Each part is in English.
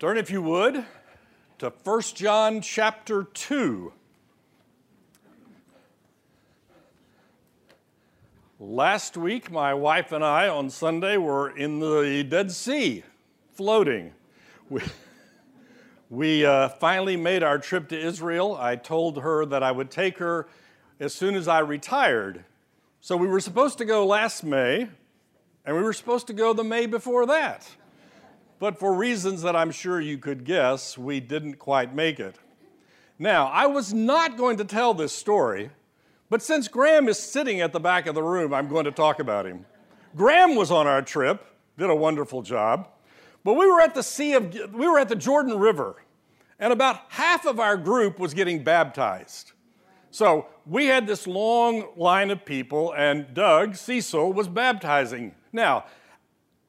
Turn, if you would, to 1 John chapter 2. Last week, my wife and I on Sunday were in the Dead Sea floating. We, we uh, finally made our trip to Israel. I told her that I would take her as soon as I retired. So we were supposed to go last May, and we were supposed to go the May before that. But for reasons that I'm sure you could guess, we didn't quite make it. Now, I was not going to tell this story, but since Graham is sitting at the back of the room, I'm going to talk about him. Graham was on our trip, did a wonderful job, but we were at the Sea of we were at the Jordan River, and about half of our group was getting baptized. So we had this long line of people, and Doug Cecil was baptizing. Now,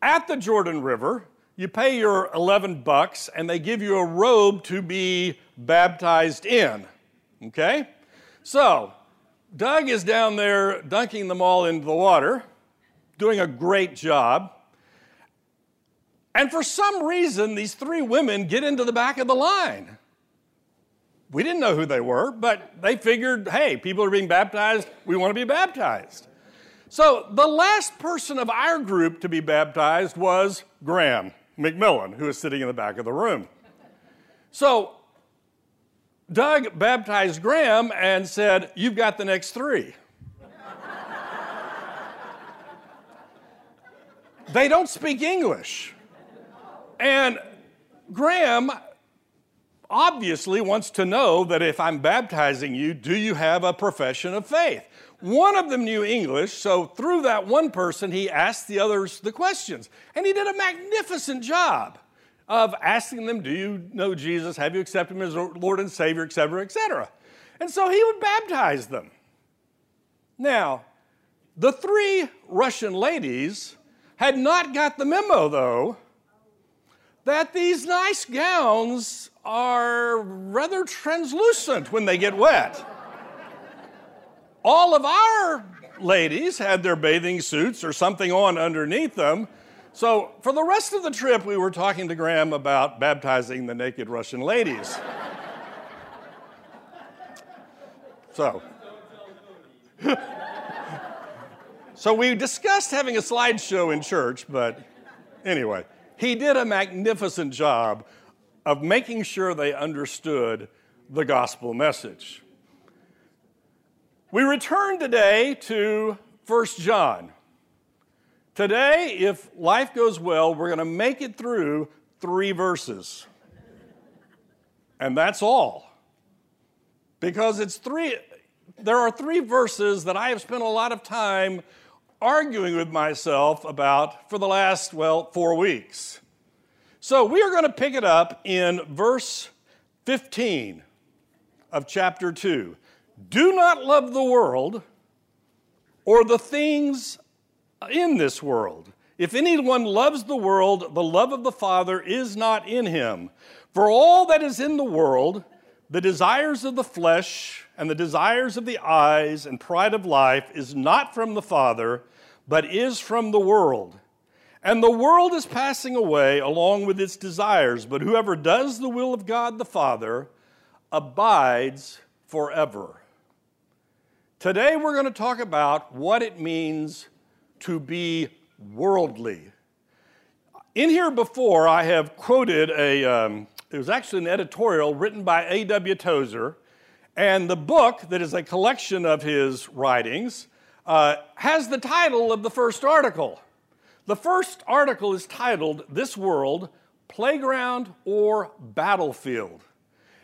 at the Jordan River, you pay your 11 bucks and they give you a robe to be baptized in. Okay? So, Doug is down there dunking them all into the water, doing a great job. And for some reason, these three women get into the back of the line. We didn't know who they were, but they figured, hey, people are being baptized, we want to be baptized. So the last person of our group to be baptized was Graham. McMillan, who is sitting in the back of the room. So Doug baptized Graham and said, You've got the next three. they don't speak English. And Graham obviously wants to know that if I'm baptizing you, do you have a profession of faith? One of them knew English, so through that one person, he asked the others the questions. And he did a magnificent job of asking them, Do you know Jesus? Have you accepted him as Lord and Savior, etc., etc.? And so he would baptize them. Now, the three Russian ladies had not got the memo, though, that these nice gowns are rather translucent when they get wet all of our ladies had their bathing suits or something on underneath them. So, for the rest of the trip, we were talking to Graham about baptizing the naked Russian ladies. so, so we discussed having a slideshow in church, but anyway, he did a magnificent job of making sure they understood the gospel message. We return today to 1 John. Today, if life goes well, we're going to make it through three verses. And that's all. Because it's three, there are three verses that I have spent a lot of time arguing with myself about for the last, well, four weeks. So we are going to pick it up in verse 15 of chapter 2. Do not love the world or the things in this world. If anyone loves the world, the love of the Father is not in him. For all that is in the world, the desires of the flesh and the desires of the eyes and pride of life is not from the Father, but is from the world. And the world is passing away along with its desires, but whoever does the will of God the Father abides forever. Today, we're going to talk about what it means to be worldly. In here before, I have quoted a, um, it was actually an editorial written by A.W. Tozer, and the book, that is a collection of his writings, uh, has the title of the first article. The first article is titled This World, Playground or Battlefield.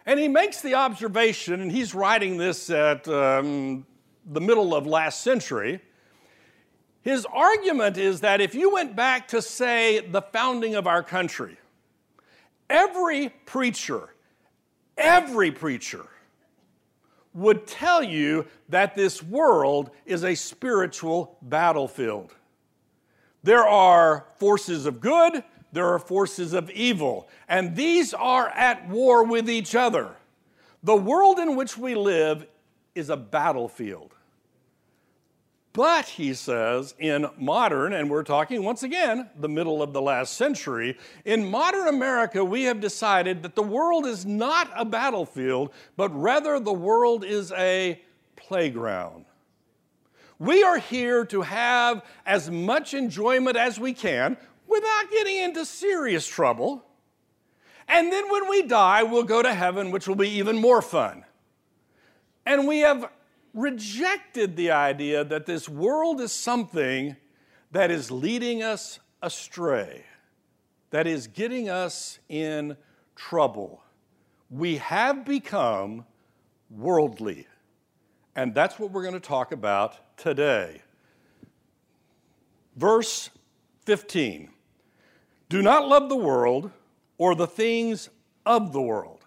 And he makes the observation, and he's writing this at um, the middle of last century. His argument is that if you went back to, say, the founding of our country, every preacher, every preacher would tell you that this world is a spiritual battlefield. There are forces of good, there are forces of evil, and these are at war with each other. The world in which we live is a battlefield. But, he says, in modern, and we're talking once again the middle of the last century, in modern America, we have decided that the world is not a battlefield, but rather the world is a playground. We are here to have as much enjoyment as we can without getting into serious trouble. And then when we die, we'll go to heaven, which will be even more fun. And we have rejected the idea that this world is something that is leading us astray, that is getting us in trouble. We have become worldly. And that's what we're going to talk about today. Verse 15 Do not love the world or the things of the world.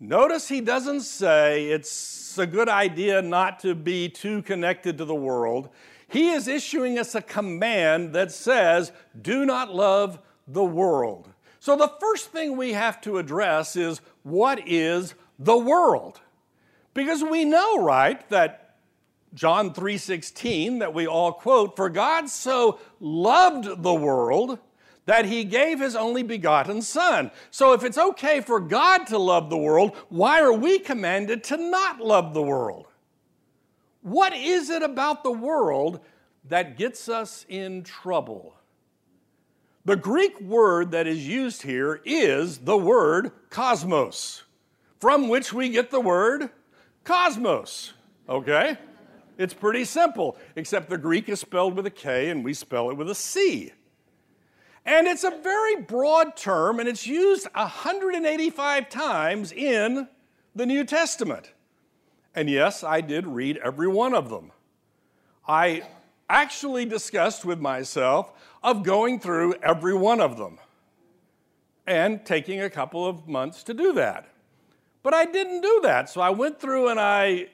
Notice he doesn't say it's a good idea not to be too connected to the world. He is issuing us a command that says, do not love the world. So the first thing we have to address is what is the world? Because we know, right, that John 3:16 that we all quote, for God so loved the world that he gave his only begotten Son. So if it's okay for God to love the world, why are we commanded to not love the world? What is it about the world that gets us in trouble? The Greek word that is used here is the word kosmos, from which we get the word cosmos. Okay? It's pretty simple, except the Greek is spelled with a K and we spell it with a C. And it's a very broad term, and it's used 185 times in the New Testament. And yes, I did read every one of them. I actually discussed with myself of going through every one of them and taking a couple of months to do that. But I didn't do that, so I went through and I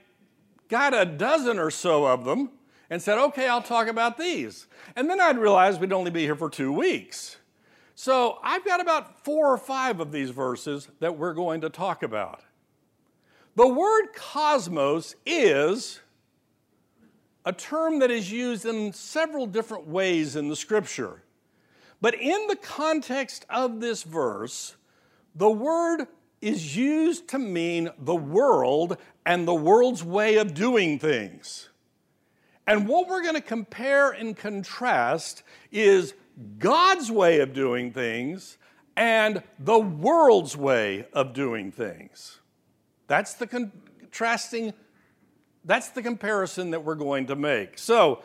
got a dozen or so of them and said, okay, I'll talk about these. And then I'd realize we'd only be here for two weeks. So I've got about four or five of these verses that we're going to talk about. The word cosmos is a term that is used in several different ways in the scripture. But in the context of this verse, the word is used to mean the world and the world's way of doing things. And what we're going to compare and contrast is God's way of doing things and the world's way of doing things. That's the contrasting, that's the comparison that we're going to make. So,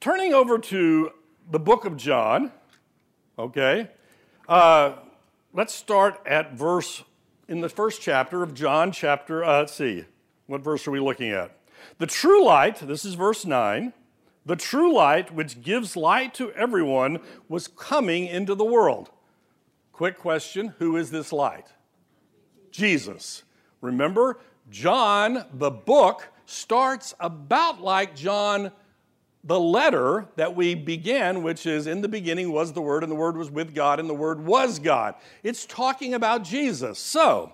turning over to the book of John, okay, uh, let's start at verse in the first chapter of John, chapter, uh, let's see, what verse are we looking at? The true light, this is verse 9, the true light which gives light to everyone was coming into the world. Quick question who is this light? Jesus. Remember, John, the book, starts about like John, the letter that we began, which is in the beginning was the Word, and the Word was with God, and the Word was God. It's talking about Jesus. So,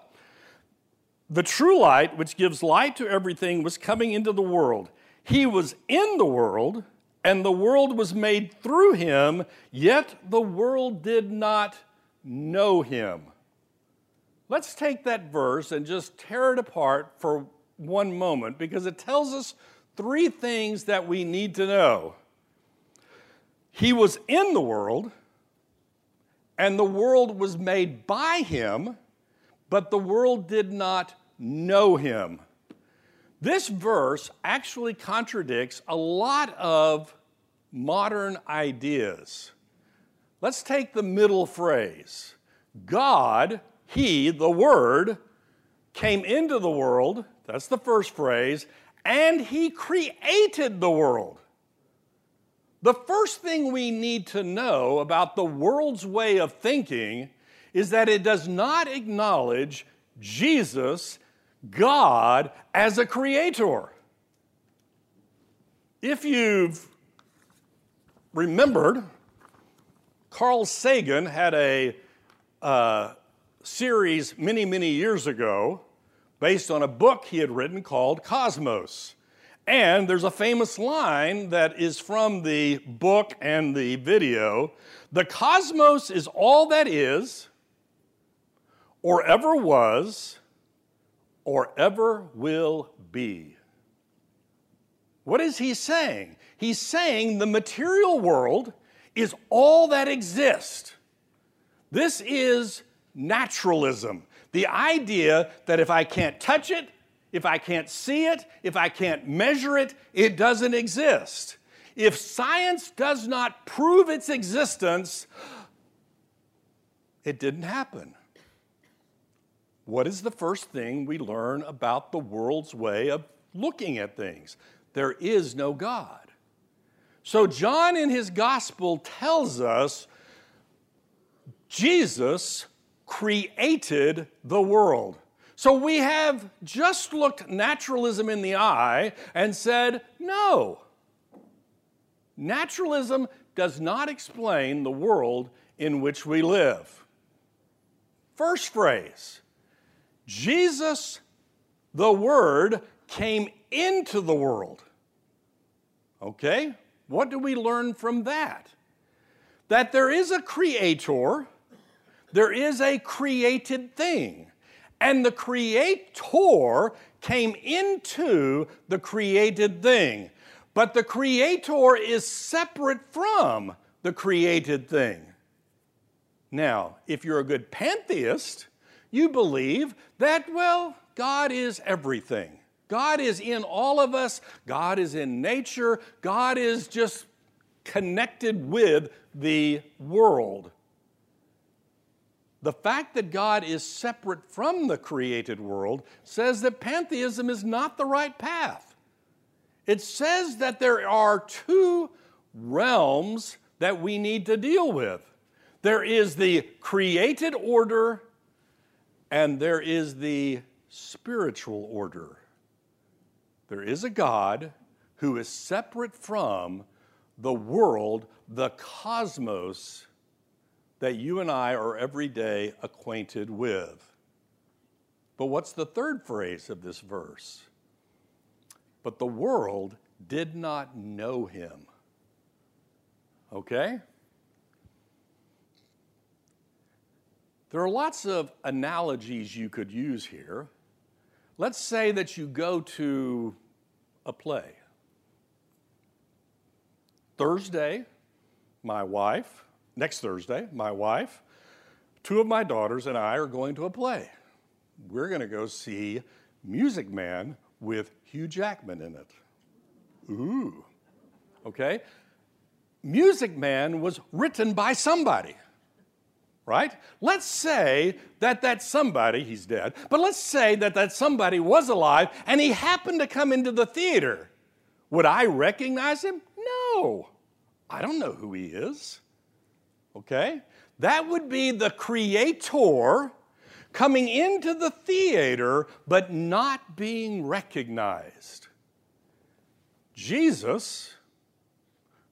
the true light, which gives light to everything, was coming into the world. He was in the world, and the world was made through him, yet the world did not know him. Let's take that verse and just tear it apart for one moment because it tells us three things that we need to know. He was in the world, and the world was made by him, but the world did not know him. This verse actually contradicts a lot of modern ideas. Let's take the middle phrase God, He, the Word, came into the world, that's the first phrase, and He created the world. The first thing we need to know about the world's way of thinking is that it does not acknowledge Jesus God as a creator. If you've remembered, Carl Sagan had a uh, series many, many years ago based on a book he had written called Cosmos. And there's a famous line that is from the book and the video The cosmos is all that is, or ever was, or ever will be. What is he saying? He's saying the material world is all that exists. This is naturalism. The idea that if I can't touch it, if I can't see it, if I can't measure it, it doesn't exist. If science does not prove its existence, it didn't happen. What is the first thing we learn about the world's way of looking at things? There is no God. So, John in his gospel tells us Jesus created the world. So we have just looked naturalism in the eye and said, no. Naturalism does not explain the world in which we live. First phrase Jesus, the Word, came into the world. Okay? What do we learn from that? That there is a creator, there is a created thing. And the creator came into the created thing. But the creator is separate from the created thing. Now, if you're a good pantheist, you believe that, well, God is everything. God is in all of us, God is in nature, God is just connected with the world. The fact that God is separate from the created world says that pantheism is not the right path. It says that there are two realms that we need to deal with there is the created order, and there is the spiritual order. There is a God who is separate from the world, the cosmos that you and I are every day acquainted with. But what's the third phrase of this verse? But the world did not know him. Okay? There are lots of analogies you could use here. Let's say that you go to a play. Thursday, my wife, next Thursday, my wife, two of my daughters, and I are going to a play. We're going to go see Music Man with Hugh Jackman in it. Ooh. Okay? Music Man was written by somebody, right? Let's say that that somebody, he's dead, but let's say that that somebody was alive and he happened to come into the theater. Would I recognize him? No. I don't know who he is. Okay? That would be the creator coming into the theater but not being recognized. Jesus,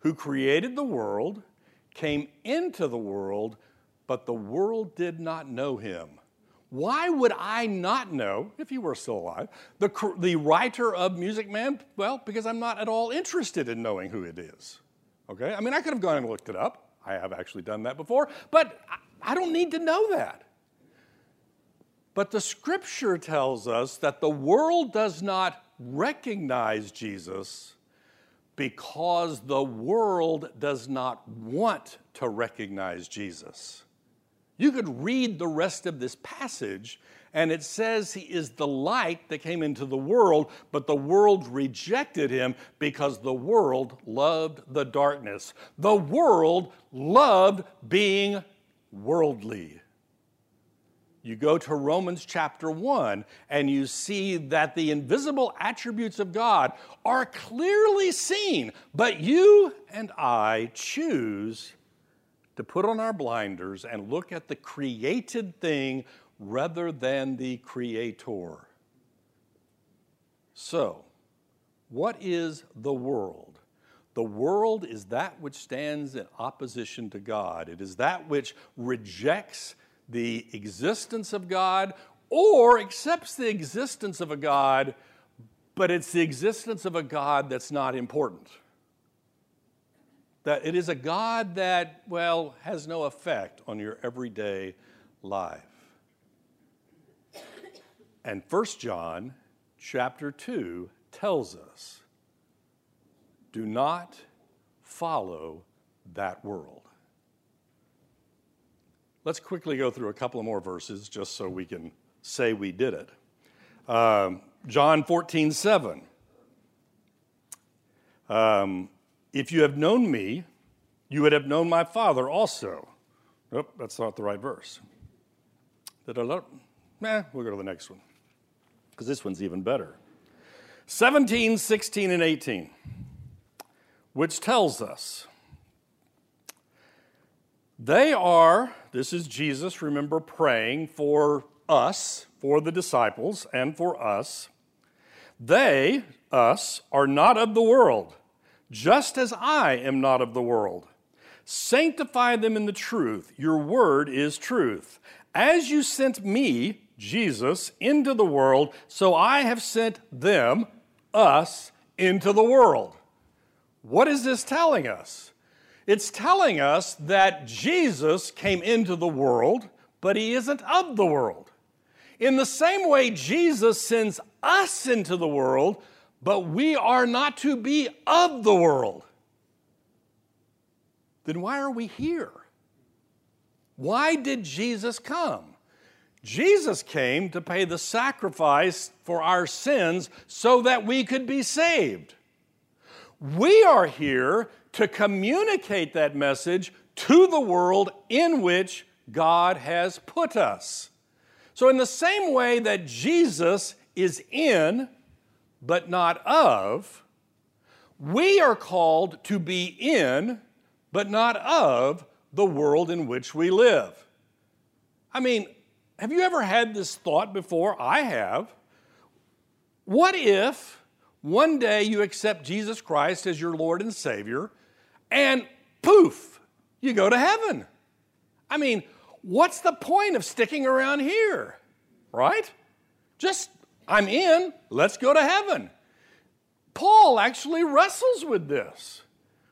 who created the world, came into the world, but the world did not know him. Why would I not know, if he were still alive, the, the writer of Music Man? Well, because I'm not at all interested in knowing who it is. Okay? I mean, I could have gone and looked it up. I have actually done that before, but I don't need to know that. But the scripture tells us that the world does not recognize Jesus because the world does not want to recognize Jesus. You could read the rest of this passage and it says he is the light that came into the world, but the world rejected him because the world loved the darkness. The world loved being worldly. You go to Romans chapter 1 and you see that the invisible attributes of God are clearly seen, but you and I choose to put on our blinders and look at the created thing rather than the Creator. So, what is the world? The world is that which stands in opposition to God. It is that which rejects the existence of God or accepts the existence of a God but it's the existence of a God that's not important. That it is a God that, well, has no effect on your everyday life. And 1 John chapter 2 tells us do not follow that world. Let's quickly go through a couple of more verses just so we can say we did it. Um, John 14, 7. Um, if you have known me, you would have known my Father also. Nope, that's not the right verse. Nah, we'll go to the next one because this one's even better. 17, 16, and 18, which tells us they are, this is Jesus, remember, praying for us, for the disciples, and for us. They, us, are not of the world, just as I am not of the world. Sanctify them in the truth. Your word is truth. As you sent me, Jesus, into the world, so I have sent them, us, into the world. What is this telling us? It's telling us that Jesus came into the world, but he isn't of the world. In the same way, Jesus sends us into the world, but we are not to be of the world. Then why are we here? Why did Jesus come? Jesus came to pay the sacrifice for our sins so that we could be saved. We are here to communicate that message to the world in which God has put us. So, in the same way that Jesus is in but not of, we are called to be in but not of the world in which we live. I mean, have you ever had this thought before? I have. What if one day you accept Jesus Christ as your Lord and Savior and poof, you go to heaven. I mean, what's the point of sticking around here? Right? Just, I'm in, let's go to heaven. Paul actually wrestles with this.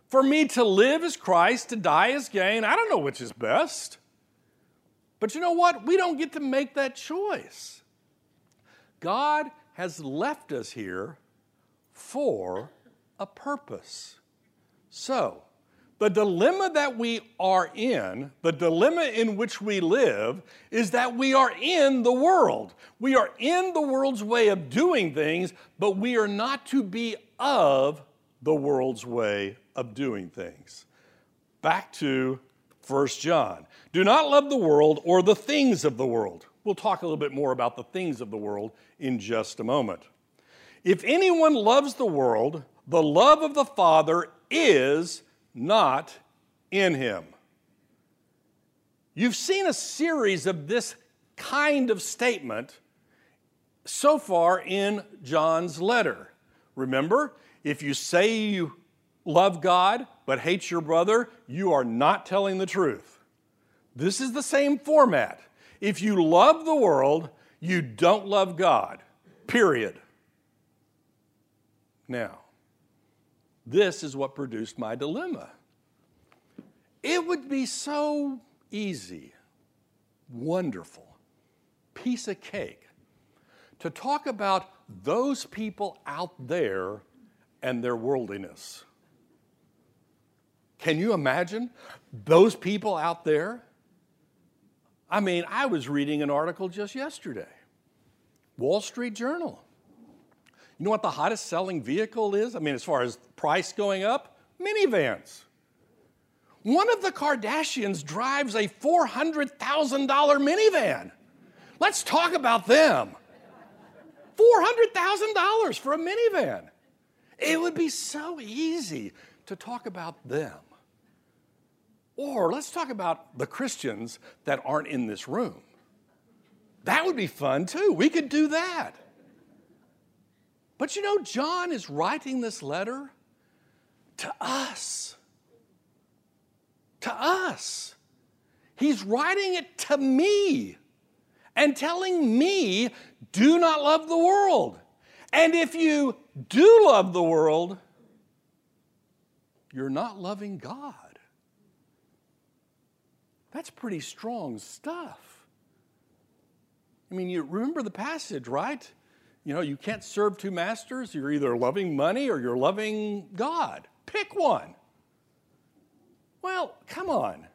For me to live is Christ, to die is gain. I don't know which is best. But you know what? We don't get to make that choice. God has left us here for a purpose. So, the dilemma that we are in, the dilemma in which we live, is that we are in the world. We are in the world's way of doing things, but we are not to be of the world's way of doing things. Back to 1 John. Do not love the world or the things of the world. We'll talk a little bit more about the things of the world in just a moment. If anyone loves the world, the love of the Father is not in him. You've seen a series of this kind of statement so far in John's letter. Remember, if you say you love God but hate your brother, you are not telling the truth. This is the same format. If you love the world, you don't love God, period. Now, this is what produced my dilemma. It would be so easy, wonderful, piece of cake to talk about those people out there and their worldliness. Can you imagine those people out there? I mean, I was reading an article just yesterday, Wall Street Journal. You know what the hottest selling vehicle is? I mean, as far as price going up? Minivans. One of the Kardashians drives a $400,000 minivan. Let's talk about them. $400,000 for a minivan. It would be so easy to talk about them. Or let's talk about the Christians that aren't in this room. That would be fun too. We could do that. But you know, John is writing this letter to us. To us. He's writing it to me and telling me, do not love the world. And if you do love the world, you're not loving God. That's pretty strong stuff. I mean, you remember the passage, right? You know, you can't serve two masters. You're either loving money or you're loving God. Pick one. Well, come on.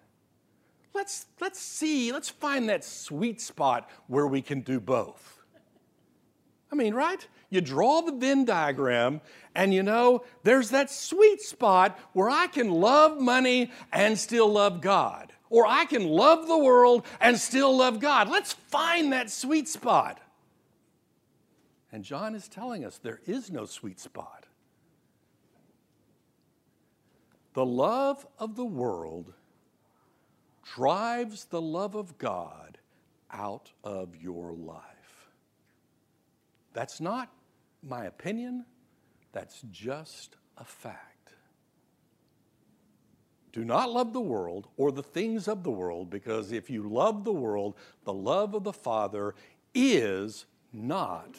Let's, let's see, let's find that sweet spot where we can do both. I mean, right? You draw the Venn diagram, and you know, there's that sweet spot where I can love money and still love God. Or I can love the world and still love God. Let's find that sweet spot. And John is telling us there is no sweet spot. The love of the world drives the love of God out of your life. That's not my opinion, that's just a fact. Do not love the world or the things of the world, because if you love the world, the love of the Father is not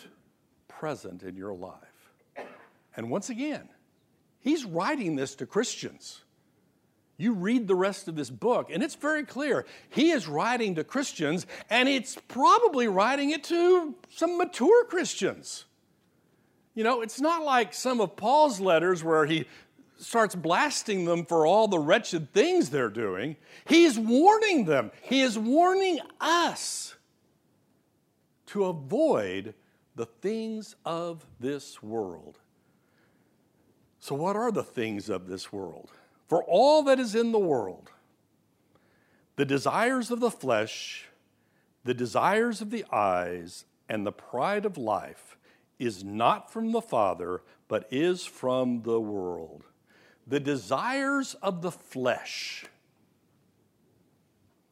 present in your life. And once again, he's writing this to Christians. You read the rest of this book, and it's very clear. He is writing to Christians, and it's probably writing it to some mature Christians. You know, it's not like some of Paul's letters where he starts blasting them for all the wretched things they're doing. He's warning them, he is warning us to avoid the things of this world. So, what are the things of this world? For all that is in the world, the desires of the flesh, the desires of the eyes, and the pride of life is not from the Father, but is from the world. The desires of the flesh,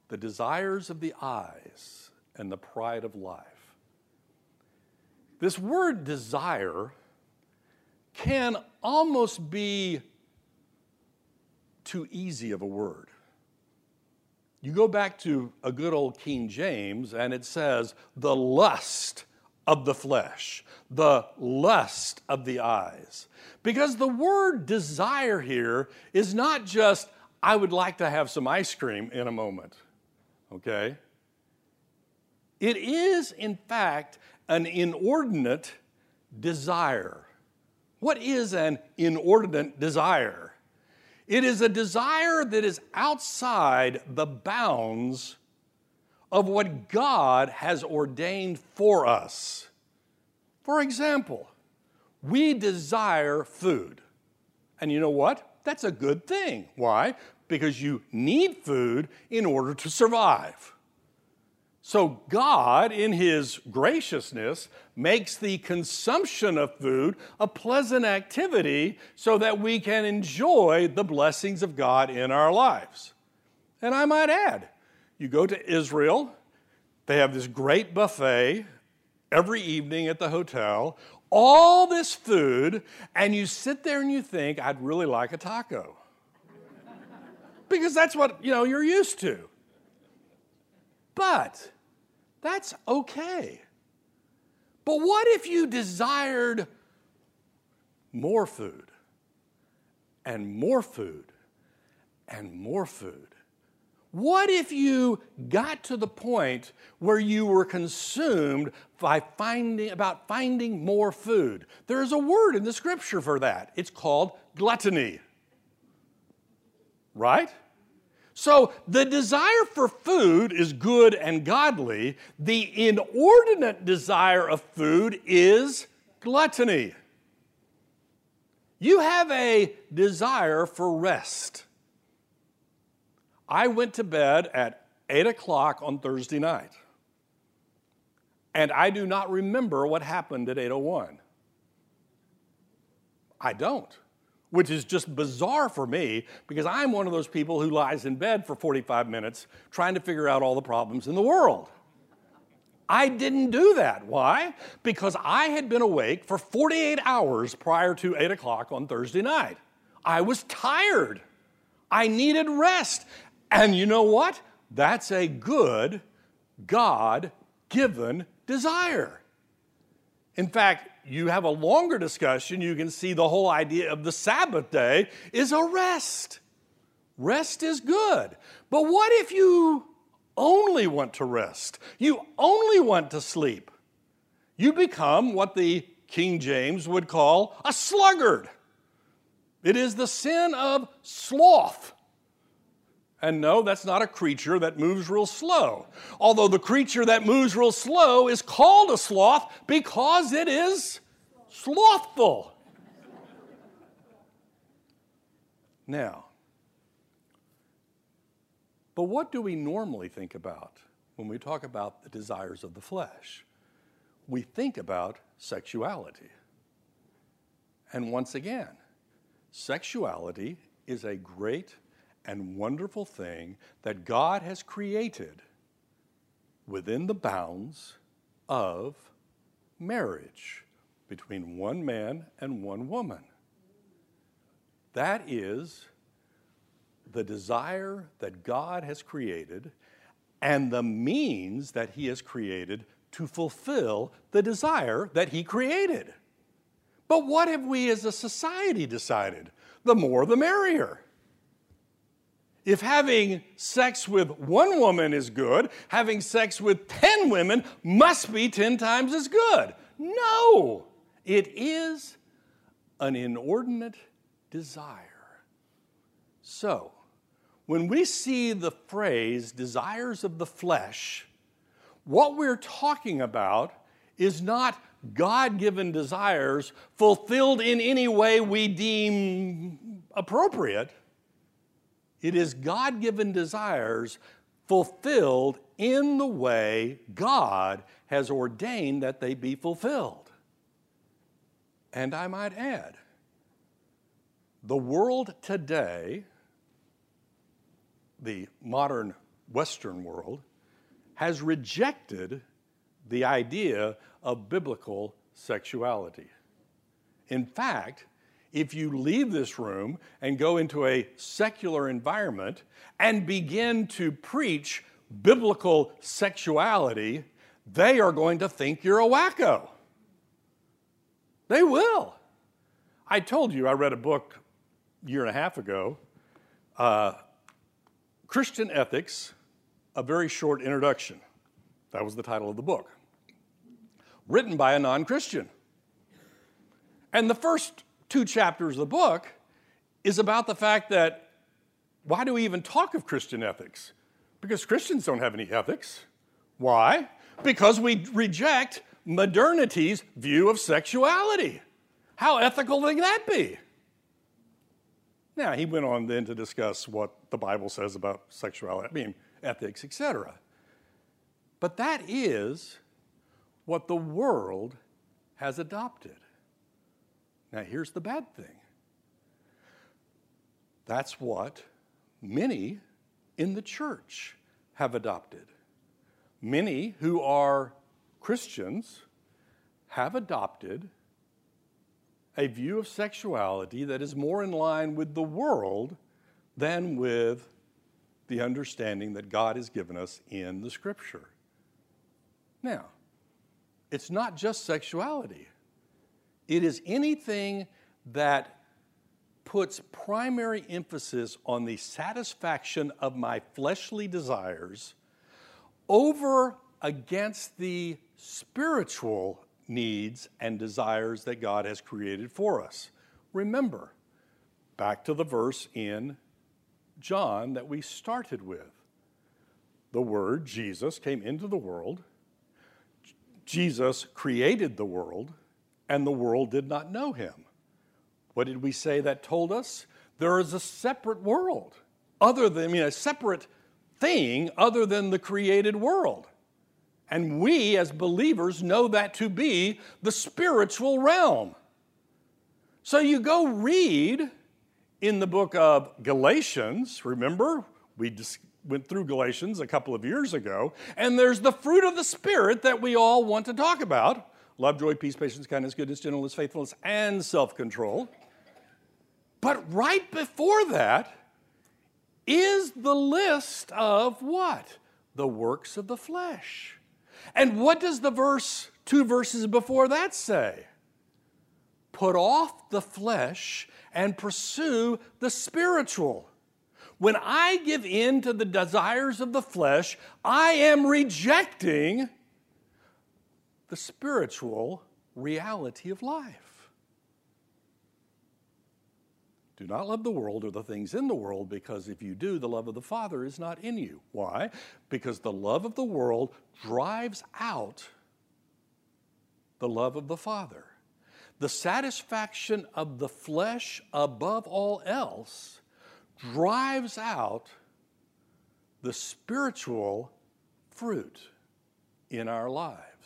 the desires of the eyes, and the pride of life. This word desire can almost be too easy of a word. You go back to a good old King James, and it says, the lust of the flesh, the lust of the eyes. Because the word desire here is not just, I would like to have some ice cream in a moment, okay? It is, in fact, an inordinate desire. What is an inordinate desire? It is a desire that is outside the bounds of what God has ordained for us. For example, we desire food. And you know what? That's a good thing. Why? Because you need food in order to survive. So, God, in His graciousness, makes the consumption of food a pleasant activity so that we can enjoy the blessings of God in our lives. And I might add, you go to Israel, they have this great buffet every evening at the hotel, all this food, and you sit there and you think, I'd really like a taco. because that's what, you know, you're used to. But that's okay. But what if you desired more food and more food and more food? What if you got to the point where you were consumed by finding about finding more food? There's a word in the scripture for that. It's called gluttony. Right? So the desire for food is good and godly. The inordinate desire of food is gluttony. You have a desire for rest. I went to bed at 8 o'clock on Thursday night. And I do not remember what happened at 801. I don't which is just bizarre for me because I'm one of those people who lies in bed for 45 minutes trying to figure out all the problems in the world. I didn't do that. Why? Because I had been awake for 48 hours prior to 8 o'clock on Thursday night. I was tired. I needed rest. And you know what? That's a good, God given desire. In fact, you have a longer discussion, you can see the whole idea of the Sabbath day is a rest. Rest is good. But what if you only want to rest? You only want to sleep? You become what the King James would call a sluggard. It is the sin of sloth. And no, that's not a creature that moves real slow. Although the creature that moves real slow is called a sloth because it is slothful. Now, but what do we normally think about when we talk about the desires of the flesh? We think about sexuality. And once again, sexuality is a great and wonderful thing that God has created within the bounds of marriage between one man and one woman. That is the desire that God has created and the means that He has created to fulfill the desire that He created. But what have we as a society decided? The more the merrier. If having sex with one woman is good, having sex with 10 women must be 10 times as good. No, it is an inordinate desire. So, when we see the phrase desires of the flesh, what we're talking about is not God given desires fulfilled in any way we deem appropriate. It is God given desires fulfilled in the way God has ordained that they be fulfilled. And I might add, the world today, the modern Western world, has rejected the idea of biblical sexuality. In fact, if you leave this room and go into a secular environment and begin to preach biblical sexuality, they are going to think you're a wacko. They will. I told you I read a book a year and a half ago, uh, Christian Ethics, a very short introduction. That was the title of the book, written by a non Christian. And the first two chapters of the book is about the fact that why do we even talk of Christian ethics? Because Christians don't have any ethics. Why? Because we reject modernity's view of sexuality. How ethical can that be? Now, he went on then to discuss what the Bible says about sexuality, I mean, ethics, etc. But that is what the world has adopted. Now, here's the bad thing that's what many in the church have adopted. Many who are Christians have adopted a view of sexuality that is more in line with the world than with the understanding that God has given us in the scripture. Now, it's not just sexuality. It is anything that puts primary emphasis on the satisfaction of my fleshly desires over against the spiritual needs and desires that God has created for us. Remember, back to the verse in John that we started with. The Word, Jesus, came into the world. Jesus created the world and the world did not know him. What did we say that told us? There is a separate world, other than, I mean, a separate thing other than the created world. And we as believers know that to be the spiritual realm. So you go read in the book of Galatians, remember? We just went through Galatians a couple of years ago, and there's the fruit of the Spirit that we all want to talk about love, joy, peace, patience, kindness, goodness, gentleness, faithfulness, and self control. But right before that is the list of what? The works of the flesh. And what does the verse, two verses before that say? put off the flesh and pursue the spiritual. When I give in to the desires of the flesh, I am rejecting the spiritual reality of life. Do not love the world or the things in the world, because if you do, the love of the Father is not in you. Why? Because the love of the world drives out the love of the Father. The satisfaction of the flesh above all else drives out the spiritual fruit in our lives.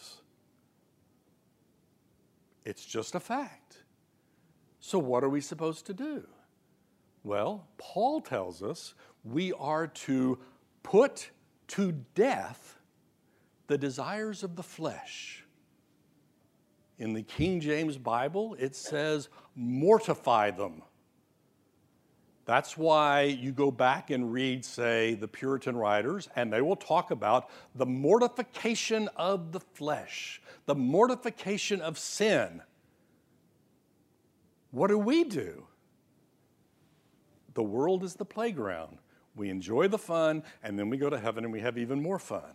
It's just a fact. So, what are we supposed to do? Well, Paul tells us we are to put to death the desires of the flesh. In the King James Bible, it says, mortify them. That's why you go back and read, say, the Puritan writers, and they will talk about the mortification of the flesh, the mortification of sin. What do we do? The world is the playground. We enjoy the fun, and then we go to heaven and we have even more fun.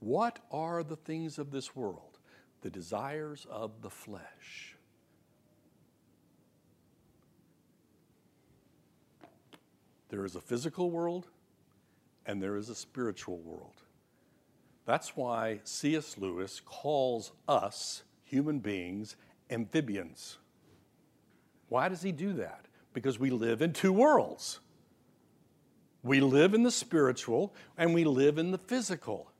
What are the things of this world? The desires of the flesh. There is a physical world and there is a spiritual world. That's why C.S. Lewis calls us, human beings, amphibians. Why does he do that? Because we live in two worlds. We live in the spiritual and we live in the physical.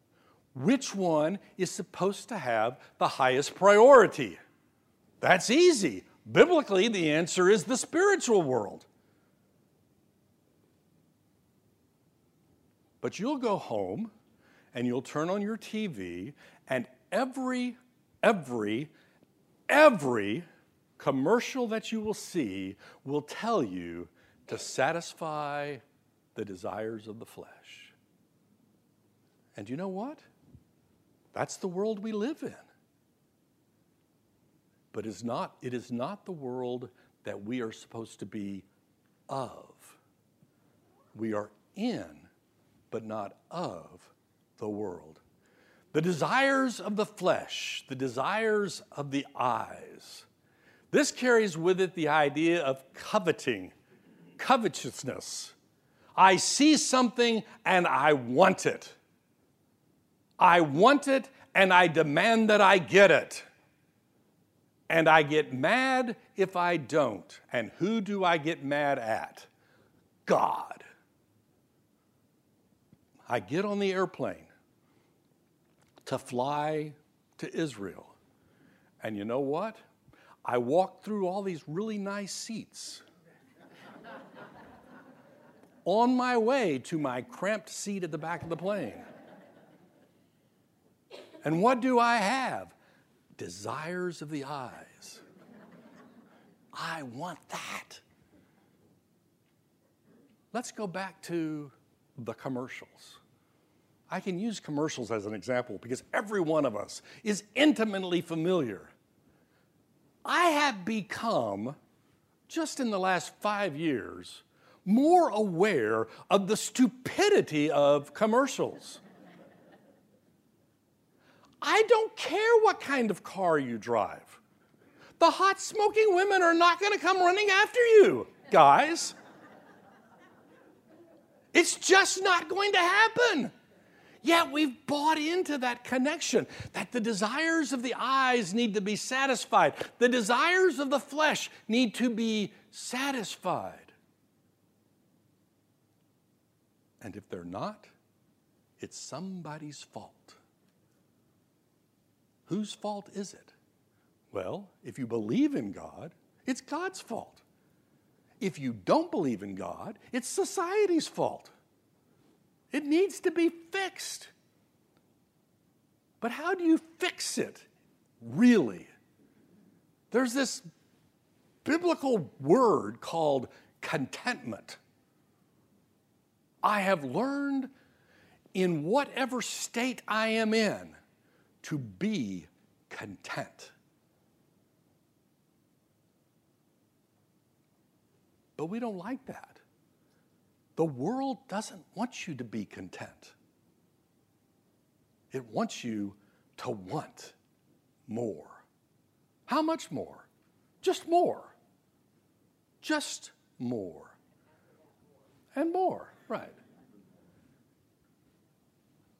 Which one is supposed to have the highest priority? That's easy. Biblically, the answer is the spiritual world. But you'll go home and you'll turn on your TV, and every, every, every commercial that you will see will tell you to satisfy the desires of the flesh. And you know what? That's the world we live in. But it's not, it is not the world that we are supposed to be of. We are in, but not of, the world. The desires of the flesh, the desires of the eyes, this carries with it the idea of coveting, covetousness. I see something and I want it. I want it and I demand that I get it. And I get mad if I don't. And who do I get mad at? God. I get on the airplane to fly to Israel. And you know what? I walked through all these really nice seats. on my way to my cramped seat at the back of the plane. And what do I have? Desires of the eyes. I want that. Let's go back to the commercials. I can use commercials as an example because every one of us is intimately familiar I have become, just in the last five years, more aware of the stupidity of commercials. I don't care what kind of car you drive. The hot smoking women are not going to come running after you, guys. It's just not going to happen. Yet we've bought into that connection that the desires of the eyes need to be satisfied, the desires of the flesh need to be satisfied. And if they're not, it's somebody's fault. Whose fault is it? Well, if you believe in God, it's God's fault. If you don't believe in God, it's society's fault. It needs to be fixed. But how do you fix it, really? There's this biblical word called contentment. I have learned in whatever state I am in to be content. But we don't like that. The world doesn't want you to be content, it wants you to want more. How much more? Just more. Just more. And more, right.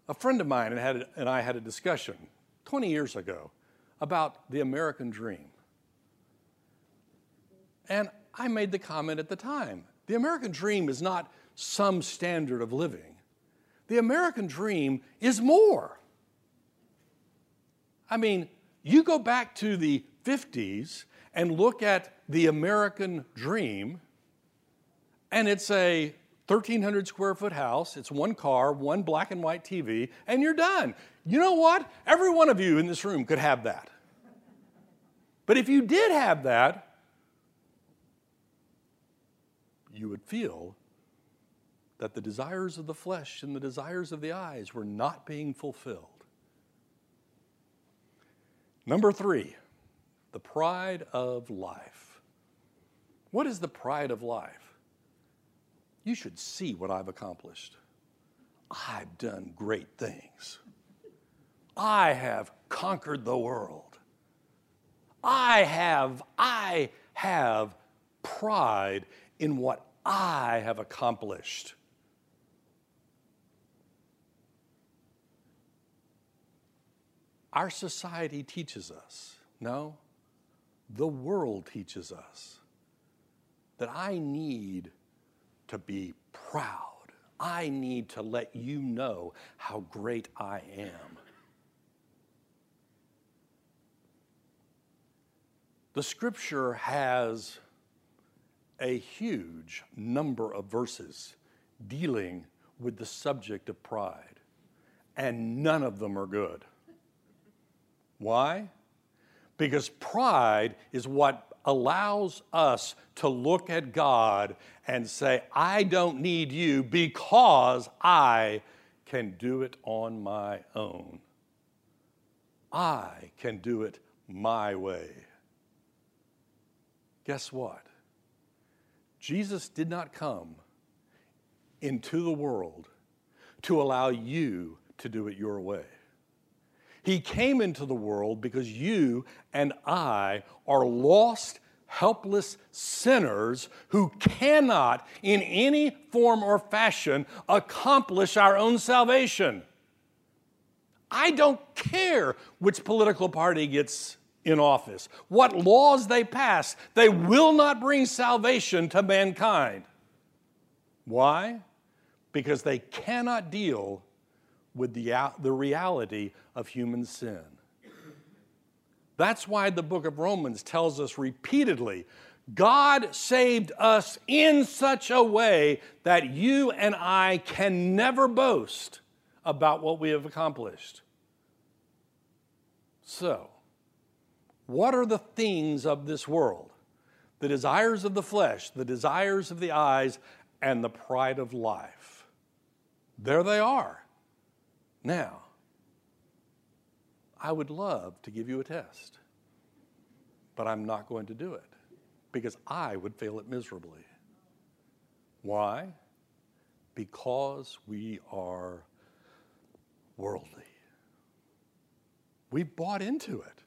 A friend of mine and, I had a discussion 20 years ago about the American dream. And I made the comment at the time the American dream is not some standard of living, the American dream is more. I mean, you go back to the 50s and look at the American dream, and it's a 1,300 square foot house, it's one car, one black and white TV, and you're done. You know what? Every one of you in this room could have that. But if you did have that, you would feel that the desires of the flesh and the desires of the eyes were not being fulfilled. Number three, the pride of life. What is the pride of life? You should see what I've accomplished. I've done great things. I have conquered the world. I have, I have pride in what I have accomplished. Our society teaches us, no, the world teaches us that I need to be proud. I need to let you know how great I am. The scripture has a huge number of verses dealing with the subject of pride, and none of them are good. Why? Because pride is what allows us to look at God and say, I don't need you because I can do it on my own. I can do it my way. Guess what? Jesus did not come into the world to allow you to do it your way. He came into the world because you and I are lost, helpless sinners who cannot, in any form or fashion, accomplish our own salvation. I don't care which political party gets in office, what laws they pass, they will not bring salvation to mankind. Why? Because they cannot deal with the, the reality of human sin. That's why the book of Romans tells us repeatedly God saved us in such a way that you and I can never boast about what we have accomplished. So, what are the things of this world? The desires of the flesh, the desires of the eyes, and the pride of life. There they are. Now, I would love to give you a test, but I'm not going to do it because I would fail it miserably. Why? Because we are worldly. We bought into it.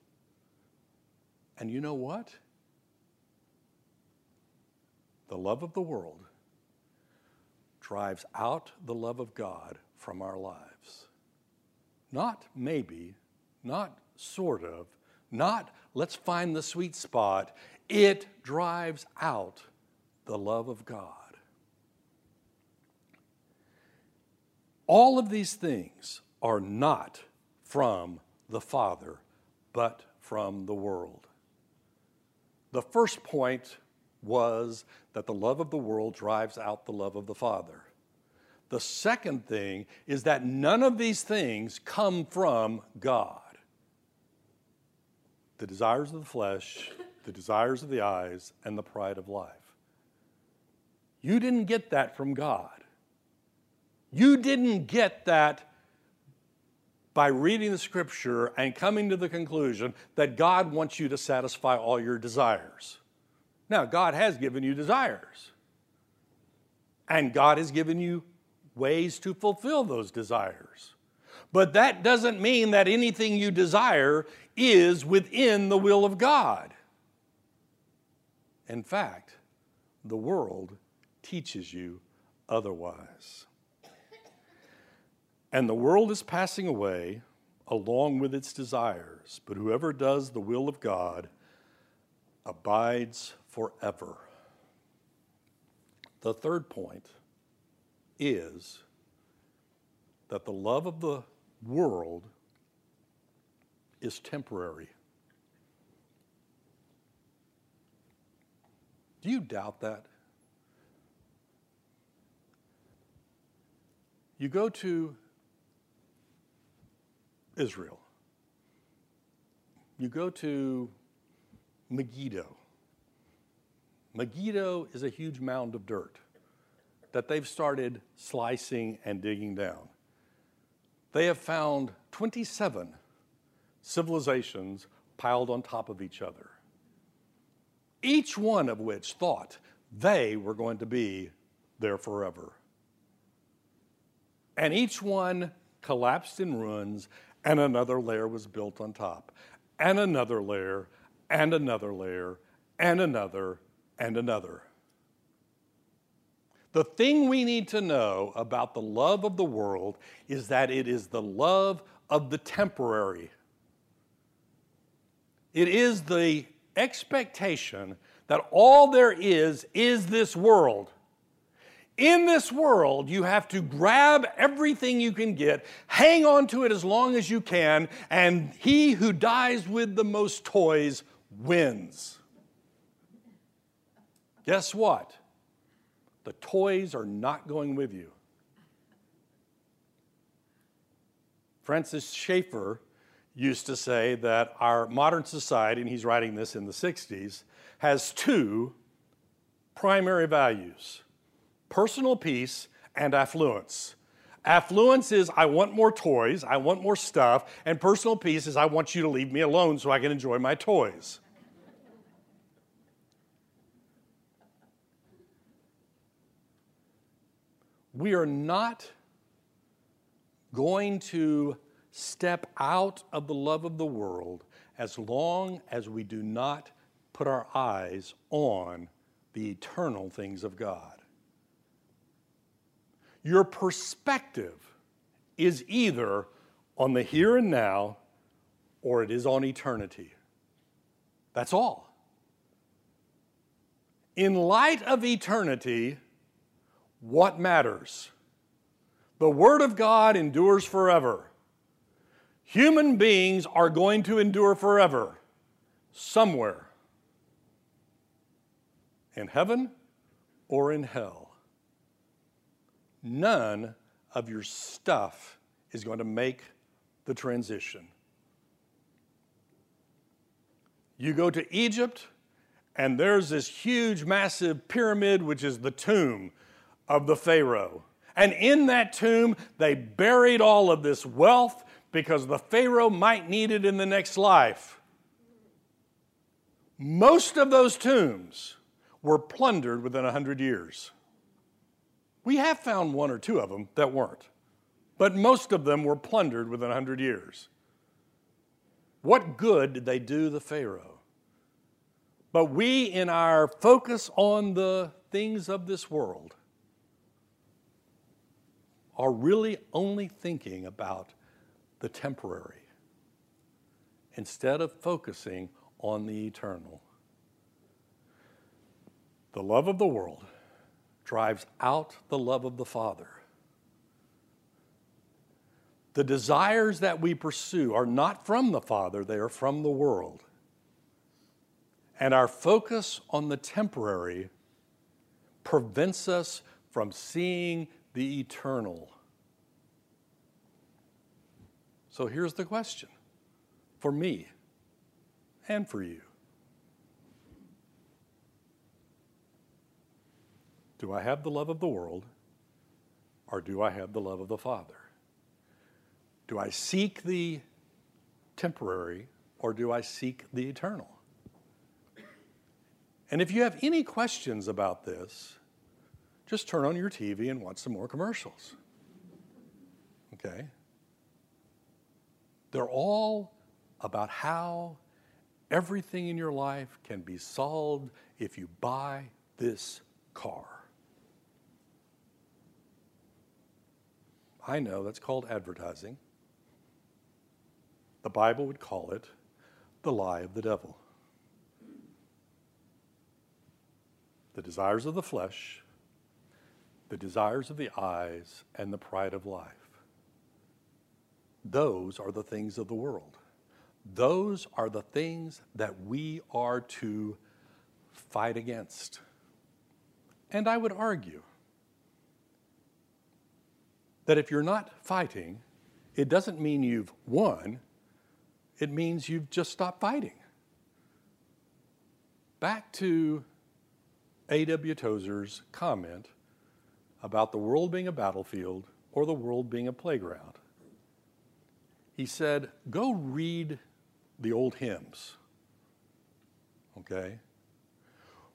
And you know what? The love of the world drives out the love of God from our lives. Not maybe, not sort of, not let's find the sweet spot. It drives out the love of God. All of these things are not from the Father, but from the world. The first point was that the love of the world drives out the love of the Father. The second thing is that none of these things come from God. The desires of the flesh, the desires of the eyes, and the pride of life. You didn't get that from God. You didn't get that by reading the scripture and coming to the conclusion that God wants you to satisfy all your desires. Now, God has given you desires. And God has given you ways to fulfill those desires. But that doesn't mean that anything you desire is within the will of God. In fact, the world teaches you otherwise. And the world is passing away along with its desires, but whoever does the will of God abides forever. The third point is that the love of the world is temporary. Do you doubt that? You go to Israel, you go to Megiddo. Megiddo is a huge mound of dirt that they've started slicing and digging down. They have found 27 civilizations piled on top of each other, each one of which thought they were going to be there forever. And each one collapsed in ruins, and another layer was built on top, and another layer, and another layer, and another, and another. The thing we need to know about the love of the world is that it is the love of the temporary. It is the expectation that all there is is this world. In this world, you have to grab everything you can get, hang on to it as long as you can, and he who dies with the most toys wins. Guess what? The toys are not going with you. Francis Schaeffer used to say that our modern society, and he's writing this in the 60s, has two primary values personal peace and affluence. Affluence is I want more toys, I want more stuff, and personal peace is I want you to leave me alone so I can enjoy my toys. we are not going to step out of the love of the world as long as we do not put our eyes on the eternal things of God. Your perspective is either on the here and now or it is on eternity. That's all. In light of eternity, what matters? The Word of God endures forever. Human beings are going to endure forever somewhere in heaven or in hell. None of your stuff is going to make the transition. You go to Egypt, and there's this huge, massive pyramid, which is the tomb of the Pharaoh. And in that tomb, they buried all of this wealth because the Pharaoh might need it in the next life. Most of those tombs were plundered within 100 years. We have found one or two of them that weren't, but most of them were plundered within 100 years. What good did they do the Pharaoh? But we, in our focus on the things of this world, are really only thinking about the temporary instead of focusing on the eternal. The love of the world drives out the love of the Father. The desires that we pursue are not from the Father, they are from the world. And our focus on the temporary prevents us from seeing the eternal. So here's the question for me and for you Do I have the love of the world or do I have the love of the Father? Do I seek the temporary or do I seek the eternal? And if you have any questions about this, just turn on your TV and watch some more commercials. Okay? They're all about how everything in your life can be solved if you buy this car. I know that's called advertising. The Bible would call it the lie of the devil. The desires of the flesh, the desires of the eyes, and the pride of life. Those are the things of the world. Those are the things that we are to fight against. And I would argue that if you're not fighting, it doesn't mean you've won, it means you've just stopped fighting. Back to A.W. Tozer's comment about the world being a battlefield or the world being a playground. He said, Go read the old hymns. Okay?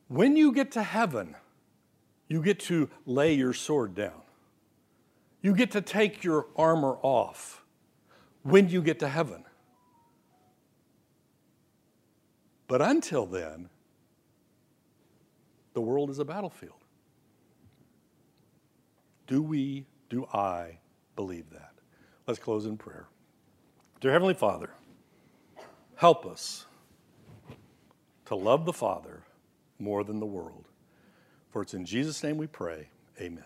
When you get to heaven, you get to lay your sword down. You get to take your armor off when you get to heaven. But until then, the world is a battlefield. Do we, do I believe that? Let's close in prayer. Dear Heavenly Father, help us to love the Father more than the world. For it's in Jesus' name we pray. Amen.